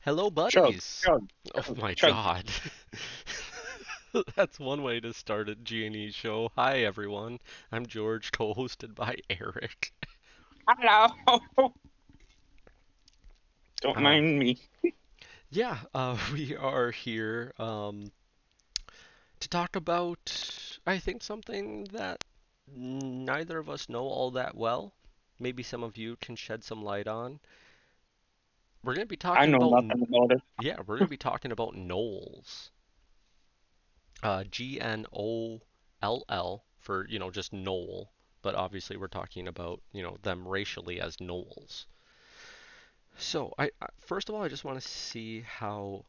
Hello, Chug, buddies. chug, Oh my chug. God. That's one way to start a G&E show. Hi, everyone. I'm George, co-hosted by Ehrik. Hello. Don't Um, mind me. yeah, uh, we are here um, to talk about, I think, something that neither of us know all that well. Maybe some of you can shed some light on. We're going to be I talking know about, nothing about it. yeah, we're going to be talking about gnolls. uh, G-N-O-L-L for, you know, just Gnoll, but obviously we're talking about, you know, them racially as Gnolls. So, I, I first of all, I just want to see how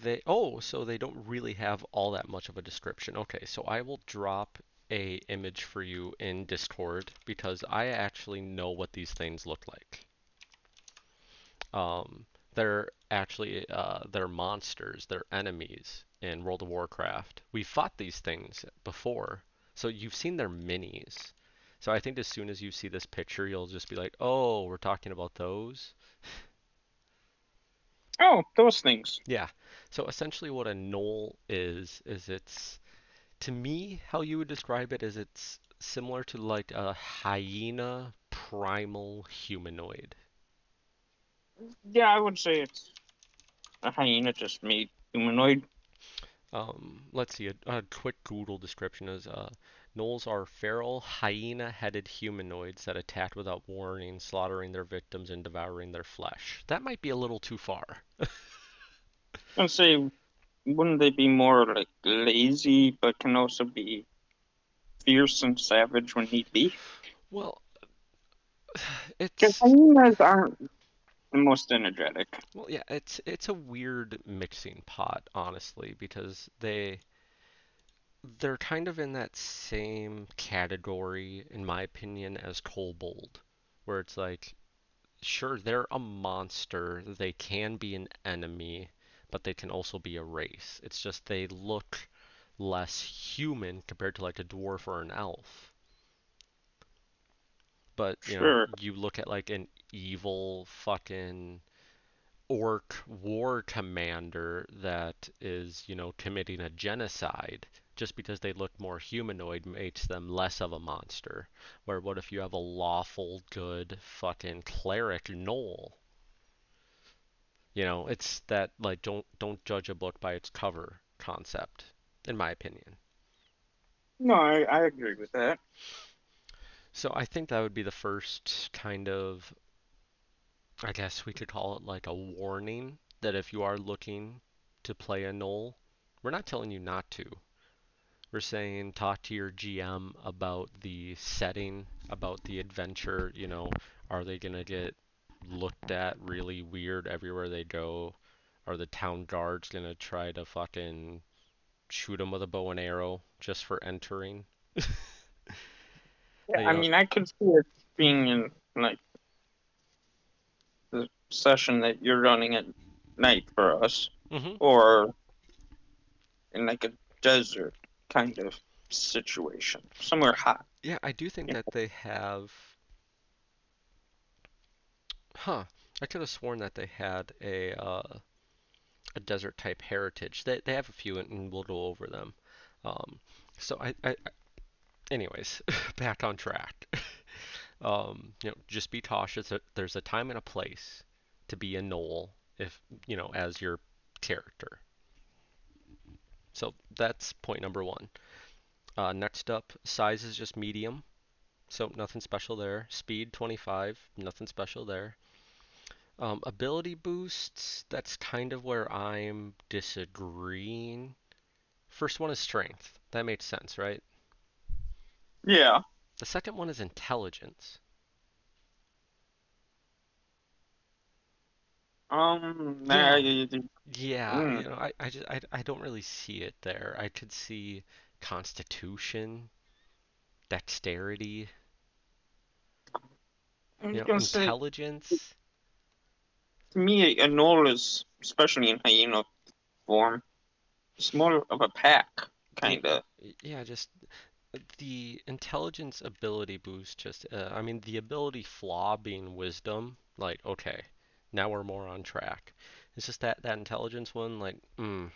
they, oh, so they don't really have all that much of a description. Okay, so I will drop a image for you in Discord because I actually know what these things look like. Um, they're actually uh, they're monsters, they're enemies in World of Warcraft. We fought these things before, so you've seen their minis. So I think as soon as you see this picture, you'll just be like, "Oh, we're talking about those." Oh, those things. Yeah. So essentially, what a gnoll is is it's to me how you would describe it is it's similar to like a hyena primal humanoid. Yeah, I would say it's a hyena just made humanoid. Um, let's see, a, a quick Google description is uh, gnolls are feral, hyena-headed humanoids that attack without warning, slaughtering their victims and devouring their flesh. That might be a little too far. I'd say, wouldn't they be more like lazy, but can also be fierce and savage when need be? Well, Because it's hyenas aren't the most energetic. well, yeah, it's it's a weird mixing pot, honestly, because they they're kind of in that same category, in my opinion, as kobold, where it's like sure, they're a monster. They can be an enemy, but they can also be a race. It's just they look less human compared to like a dwarf or an elf. But, you know, you look at like an evil fucking orc war commander that is, you know, committing a genocide. Just because they look more humanoid makes them less of a monster. Where what if you have a lawful good fucking cleric gnoll? You know, it's that like don't don't judge a book by its cover concept, in my opinion. No, I, I agree with that. So I think that would be the first kind of, I guess we could call it like a warning that if you are looking to play a gnoll, we're not telling you not to. We're saying talk to your GM about the setting, about the adventure, you know, are they gonna get looked at really weird everywhere they go? Are the town guards gonna try to fucking shoot them with a bow and arrow just for entering? Yeah, Uh, I mean, I could see it being the session that you're running at night for us, hmm or in like a desert kind of situation, somewhere hot. Yeah, I do think Yeah. that they have, huh, I could have sworn that they had a uh, a desert type heritage. They they have a few and we'll go over them. Um, so I, I I- anyways, back on track. Um, you know, just be cautious there's a time and a place to be a gnoll if, you know, as your character. So that's point number one. Uh, next up, size is just medium, so nothing special there. Speed 25, nothing special there. Um, ability boosts, that's kind of where I'm disagreeing. First one is strength. That makes sense, right? Yeah. The second one is intelligence. Um. Nah, Yeah, you- you- yeah, you mm. know, I, I just I, I don't really see it there. I could see constitution, dexterity, you know, gonna say, intelligence. to me, a gnoll is, especially in hyena form, it's more of a pack, kind of. Yeah, just the intelligence ability boost just uh, I mean the ability flaw being wisdom, like okay, now we're more on track. It's just that that intelligence one, like, mm.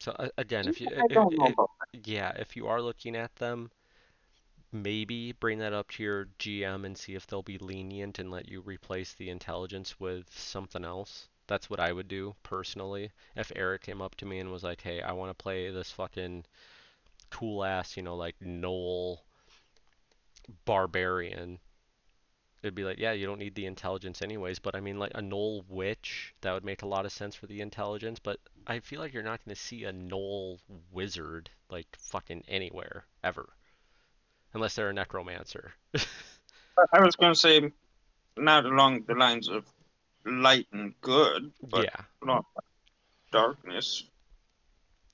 So uh, again, if you, I i don't know i about yeah, if you are looking at them, maybe bring that up to your GM and see if they'll be lenient and let you replace the intelligence with something else. That's what I would do personally. If Ehrik came up to me and was like, "Hey, I want to play this fucking cool ass, you know, like Gnoll barbarian," it'd be like, "Yeah, you don't need the intelligence anyways." But I mean, like a Gnoll witch, that would make a lot of sense for the intelligence. But I feel like you're not going to see a Gnoll wizard like fucking anywhere ever, unless they're a necromancer. I was going to say not along the lines of light and good, but Yeah. not darkness.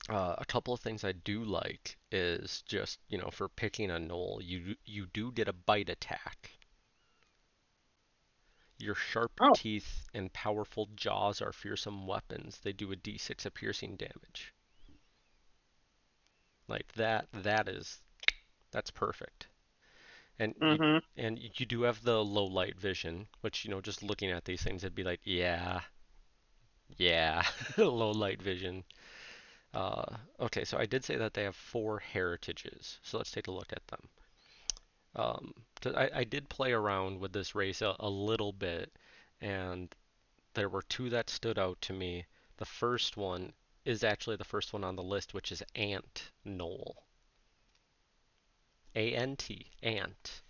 Uh, a couple of things I do like is just, you know, for picking a gnoll, you you do get a bite attack. Your sharp Oh. teeth and powerful jaws are fearsome weapons. They do a d6 of piercing damage. Like that that is that's perfect. And you, hmm and you do have the low light vision, which, you know, just looking at these things, it'd be like, yeah, yeah, low light vision. Uh, okay, so I did say that they have four heritages, so let's take a look at them. Um, 'cause I, I did play around with this race a, a little bit, and there were two that stood out to me. The first one is actually the first one on the list, which is Ant Gnoll. A-N-T, Ant.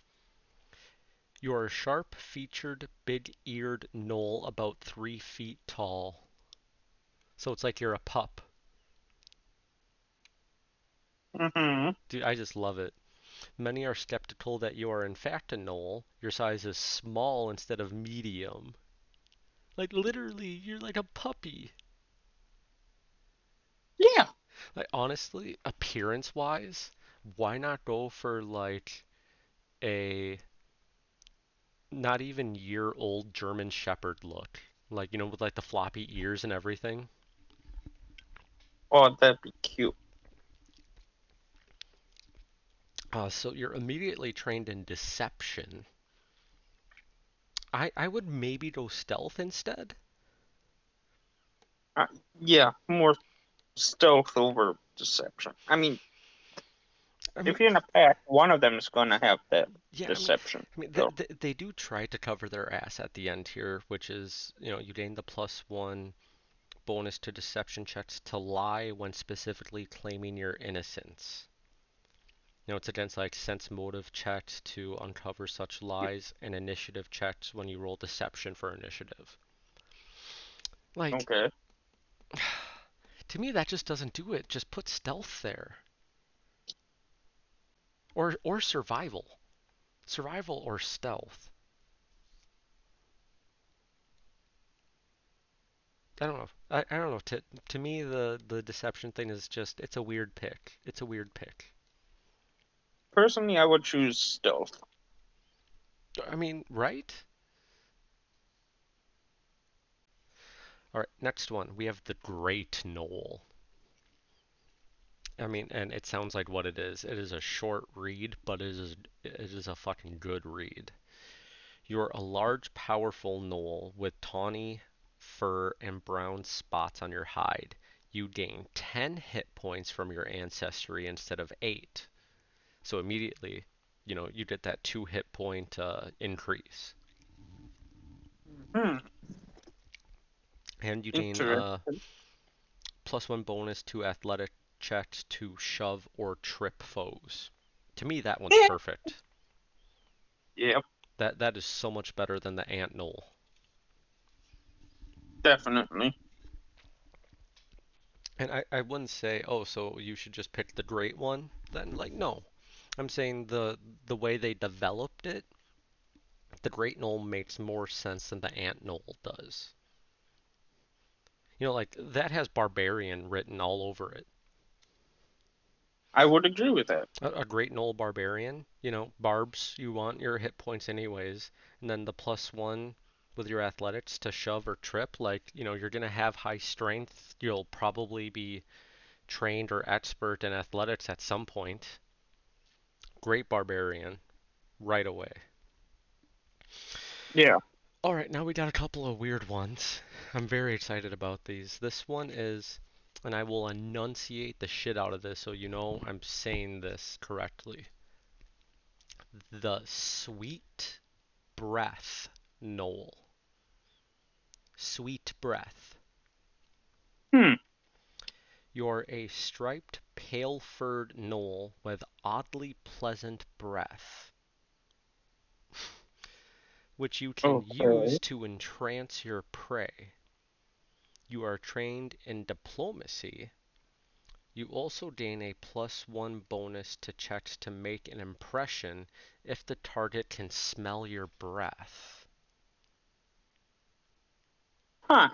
You're a sharp-featured, big-eared gnoll about three feet tall. So it's like you're a pup. hmm Dude, I just love it. Many are skeptical that you are in fact a gnoll. Your size is small instead of medium. Like literally, you're like a puppy. Yeah. Like honestly, appearance-wise, why not go for like a not even year-old German Shepherd look? Like, you know, with like the floppy ears and everything. Oh, that'd be cute. Uh, so you're immediately trained in deception. I I would maybe go stealth instead. Yeah, more stealth over deception. I mean, I mean, if you're in a pack, one of them is going to have that yeah, I mean, deception. I mean, So- they, they, they do try to cover their ass at the end here, which is, you know, you gain the plus one bonus to deception checks to lie when specifically claiming your innocence. It's against like sense motive checks to uncover such lies and initiative checks when you roll deception for initiative. Like, Okay. to me, that just doesn't do it. Just put stealth there. Or or survival. Survival or stealth. I don't know. I, I don't know. To to me the the deception thing is just it's a weird pick. It's a weird pick. Personally, I would choose stealth. I mean, right? All right, next one. We have the Great Gnoll. I mean, and it sounds like what it is. It is a short read, but it is it is a fucking good read. You're a large, powerful gnoll with tawny fur and brown spots on your hide. You gain 10 hit points from your ancestry instead of 8. So immediately, you know, you get that 2 hit point uh, increase. Hmm. And you gain uh, plus 1 bonus to athletic checks to shove or trip foes. To me, that one's perfect. Yep, That that is so much better than the ant gnoll. definitely. And I, I wouldn't say, oh, so you should just pick the great one. Then like no. I'm saying the the way they developed it, the great gnoll makes more sense than the ant gnoll does. You know, like that has barbarian written all over it. I would agree with that. A, a great gnoll barbarian, you know, barbs, you want your hit points anyways, and then the plus one with your athletics to shove or trip, like, you know, you're gonna have high strength. You'll probably be trained or expert in athletics at some point. Great barbarian, right away. Yeah. All right, now we got a couple of weird ones. I'm very excited about these. This one is, and I will enunciate the shit out of this so you know I'm saying this correctly. The sweet breath gnoll. Sweet breath. Hmm. You're a striped, pale furred gnoll with oddly pleasant breath, which you can Okay. use to entrance your prey. You are trained in diplomacy. You also gain a plus one bonus to checks to make an impression if the target can smell your breath. Huh.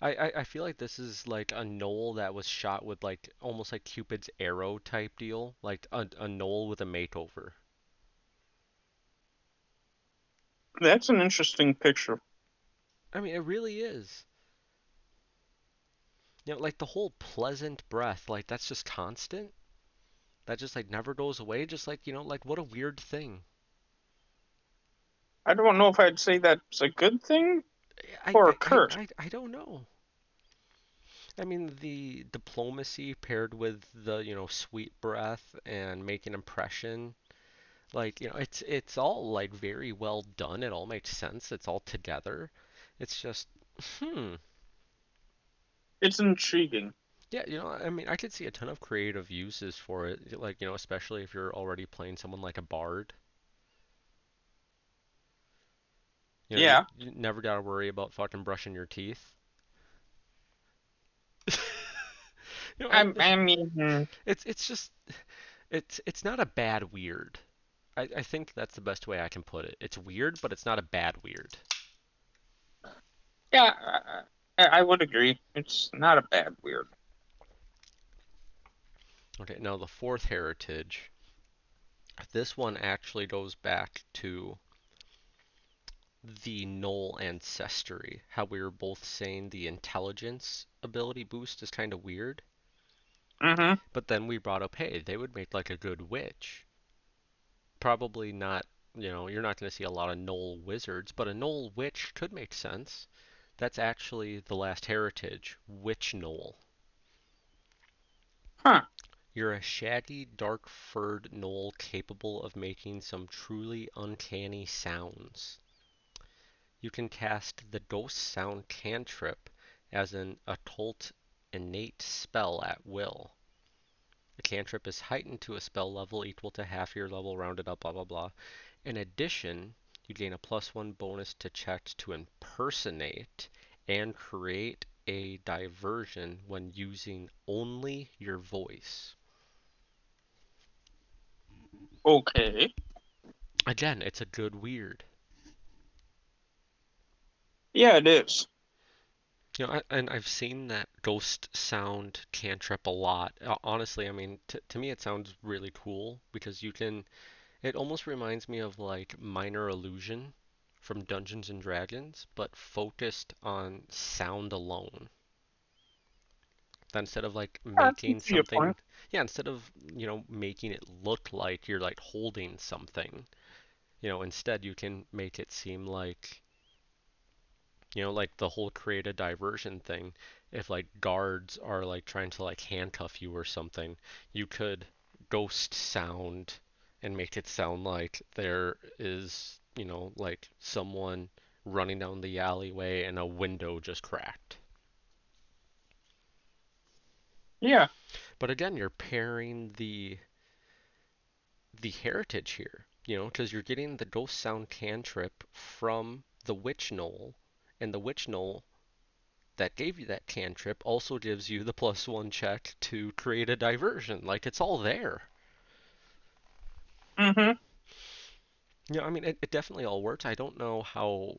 I, I, I feel like this is like a gnoll that was shot with like almost like Cupid's arrow type deal, like a, a gnoll with a makeover. That's an interesting picture. I mean, it really is. You know, like the whole pleasant breath, like that's just constant. That just like never goes away. Just like, you know, like what a weird thing. I don't know if I'd say that's a good thing. I, Or a I- curse. I, I don't know. I mean, the diplomacy paired with the, you know, sweet breath and make an impression, like, you know, it's it's all like very well done. It all makes sense. It's all together. It's just, hmm. It's intriguing. Yeah, you know, I mean, I could see a ton of creative uses for it, like, you know, especially if you're already playing someone like a bard. You know, Yeah. you never gotta worry about fucking brushing your teeth. You know, I, I- I mean, hmm, It's it's just it's it's not a bad weird. I, I think that's the best way I can put it. It's weird, but it's not a bad weird. yeah, I, I would agree. It's not a bad weird. Okay, now the fourth heritage. This one actually goes back to the Gnoll ancestry. How we were both saying the intelligence ability boost is kind of weird. Mm-hmm. But then we brought up, hey, they would make like a good witch. Probably not, you know, you're not going to see a lot of Gnoll wizards, but a Gnoll witch could make sense. That's actually the last heritage, Witch Gnoll. Huh. You're a shaggy, dark furred gnoll capable of making some truly uncanny sounds. You can cast the Ghost Sound cantrip as an occult innate spell at will. The cantrip is heightened to a spell level equal to half your level rounded up, blah blah blah. In addition, you gain a plus one bonus to checks to impersonate and create a diversion when using only your voice. Okay. Again, it's a good weird. Yeah, it is. You know, I, and I've seen that ghost sound cantrip a lot. Uh, Honestly, I mean, t to me it sounds really cool because you can. It almost reminds me of like Minor Illusion from Dungeons and Dragons, but focused on sound alone. That instead of like I making something, yeah, instead of, you know, making it look like you're like holding something, you know, instead you can make it seem like you know, like the whole create a diversion thing. If like guards are like trying to like handcuff you or something, you could ghost sound and make it sound like there is, you know, like someone running down the alleyway and a window just cracked. Yeah. But again, you're pairing the the heritage here, you know, because you're getting the ghost sound cantrip from the witch gnoll, and the witch gnoll that gave you that cantrip also gives you the plus one check to create a diversion. Like it's all there. Mm-hmm. Yeah, I mean it, it definitely all works. I don't know how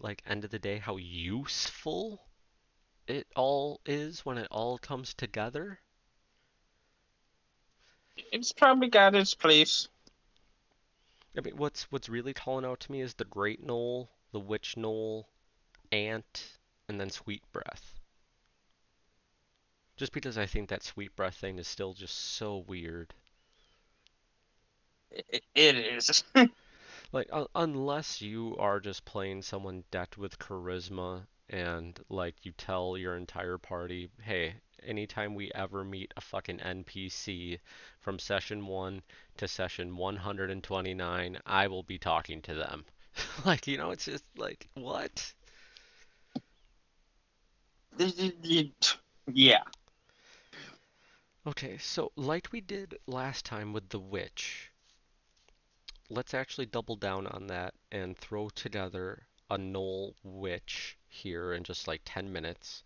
like end of the day how useful it all is when it all comes together. It's probably got its place. I mean what's what's really calling out to me is the Great Gnoll, the Witch Gnoll, Ant, and then Sweet Breath. Just because I think that Sweet Breath thing is still just so weird. It, it is. Like, uh, unless you are just playing someone decked with charisma and, like, you tell your entire party, hey, anytime we ever meet a fucking NPC from session 1 to session 129, I will be talking to them. Like, you know, it's just like, what? Yeah. Okay, so like we did last time with the witch, let's actually double down on that and throw together a gnoll witch here in just like 10 minutes.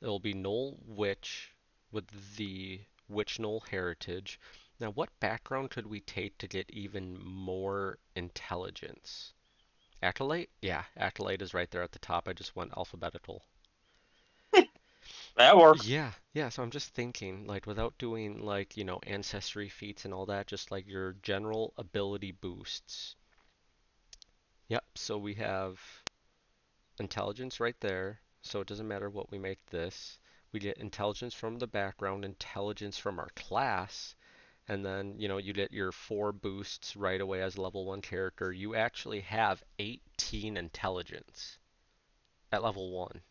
It'll be gnoll witch with the witch gnoll heritage. Now, what background could we take to get even more intelligence? Acolyte? Yeah, Acolyte is right there at the top. I just went alphabetical. That works. Yeah, yeah, so I'm just thinking, like, without doing, like, you know, ancestry feats and all that, just like your general ability boosts. Yep, so we have intelligence right there, so it doesn't matter what we make this. We get intelligence from the background, intelligence from our class, and then, you know, you get your four boosts right away as level one character. You actually have 18 intelligence at level one.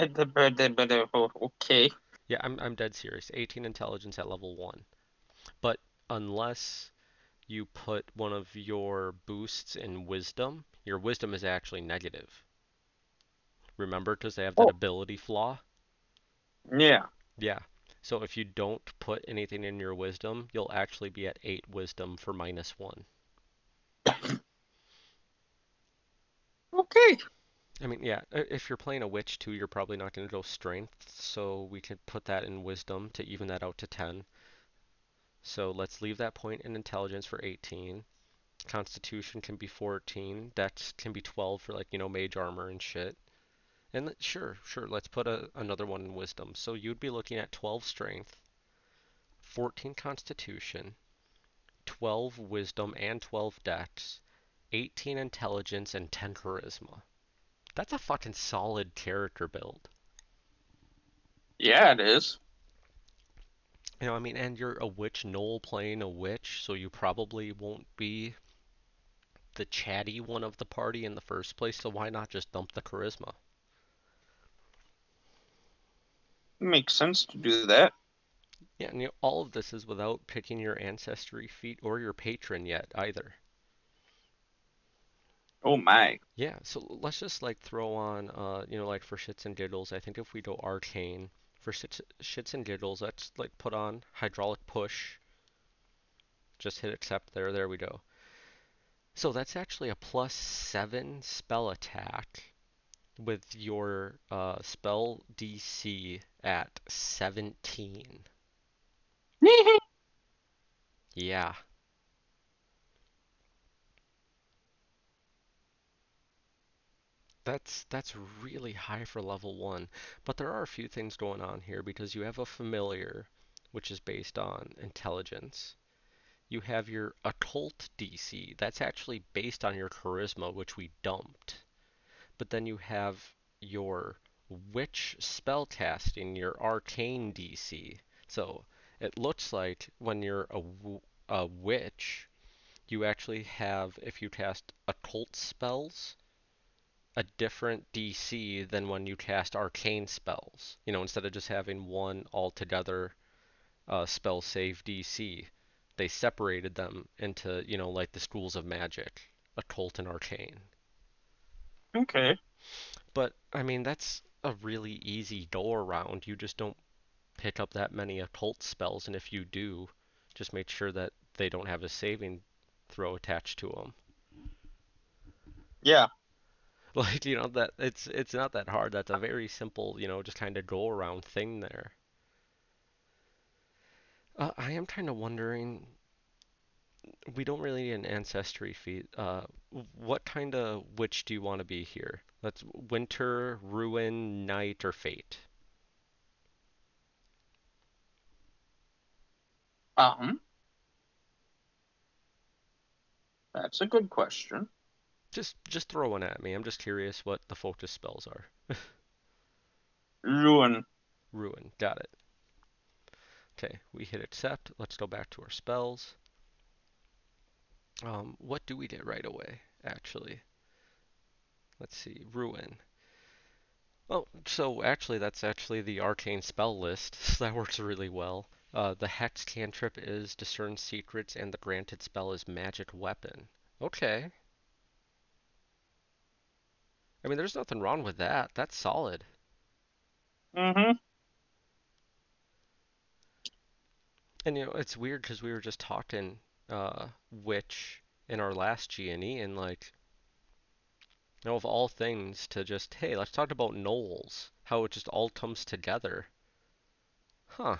Okay. Yeah, I'm I'm dead serious. 18 intelligence at level 1. But unless you put one of your boosts in wisdom, your wisdom is actually negative. Remember, because they have that Oh, ability flaw? yeah. Yeah. So if you don't put anything in your wisdom, you'll actually be at 8 wisdom for minus 1. Okay. I mean, yeah, if you're playing a witch too, you're probably not going to go strength, so we could put that in wisdom to even that out to 10. So let's leave that point in intelligence for 18. Constitution can be 14. Dex can be 12 for like, you know, mage armor and shit. And sure, sure, let's put a, another one in wisdom. So you'd be looking at 12 strength, 14 constitution, 12 wisdom and 12 dex, 18 intelligence and 10 charisma. That's a fucking solid character build. Yeah, it is. You know, I mean, and you're a witch Gnoll playing a witch, so you probably won't be the chatty one of the party in the first place, so why not just dump the charisma? Makes sense to do that. Yeah, and you know, all of this is without picking your ancestry feat or your patron yet either. Oh my. Yeah, so let's just like throw on, uh, you know, like for shits and giggles, I think if we go arcane, for shits, shits and giggles, let's like put on hydraulic push. Just hit accept there, there we go. So that's actually a plus seven spell attack with your uh, spell DC at 17. Yeah, That's that's really high for level one, but there are a few things going on here because you have a familiar, which is based on intelligence. You have your occult DC, that's actually based on your charisma, which we dumped. But then you have your witch spellcasting, your arcane DC. So it looks like when you're a, a witch, you actually have, if you cast occult spells, a different DC than when you cast arcane spells. You know, instead of just having one altogether uh, spell save DC, they separated them into, you know, like the schools of magic, occult and arcane. Okay. But I mean, that's a really easy go around. You just don't pick up that many occult spells, and if you do, just make sure that they don't have a saving throw attached to them. Yeah. Like, you know, that it's it's not that hard. That's a very simple, you know, just kind of go around thing there. Uh, I am kind of wondering, we don't really need an ancestry feat. Uh, what kind of witch do you want to be here? That's winter, ruin, night, or fate. Um, that's a good question. Just just throw one at me. I'm just curious what the focus spells are. Ruin. Ruin, got it. Okay, we hit accept. Let's go back to our spells. Um, what do we get right away, actually? Let's see, Ruin. Oh, so actually, that's actually the arcane spell list, so that works really well. Uh, the hex cantrip is discern secrets, and the granted spell is magic weapon. Okay. I mean, there's nothing wrong with that. That's solid. Mm-hmm. And you know, it's weird because we were just talking uh, witch in our last G and E, and like, you know, of all things, to just hey, let's talk about gnolls. How it just all comes together. Huh.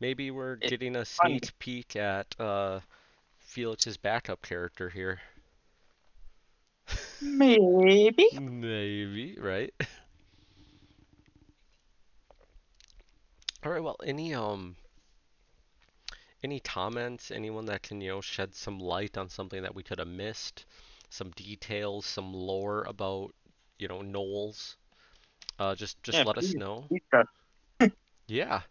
Maybe we're It's getting a sneak peek at uh, Felix's backup character here. Maybe. Maybe, right? All right. Well, any um, any comments? Anyone that can you know shed some light on something that we could have missed? Some details, some lore about you know gnolls. Uh, just just Yeah, let us know. Yeah,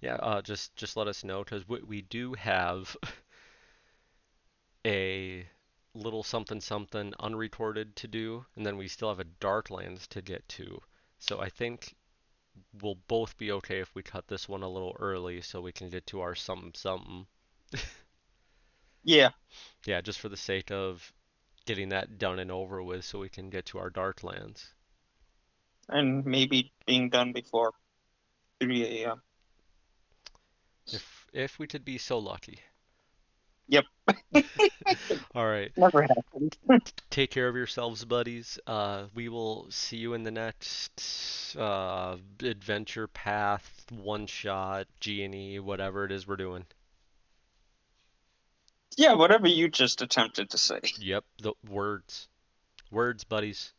yeah. Uh, just just let us know because we we do have a little something something unrecorded to do, and then we still have a Darklands to get to. So I think we'll both be okay if we cut this one a little early so we can get to our something something. Yeah, Yeah, just for the sake of getting that done and over with so we can get to our Darklands. and maybe being done before 3 a.m. If if we could be so lucky. Yep, All right. never happened. Take care of yourselves, buddies. Uh, we will see you in the next uh, adventure path, one shot, G&E, whatever it is we're doing. Yeah, whatever you just attempted to say. Yep, the words. Words, buddies.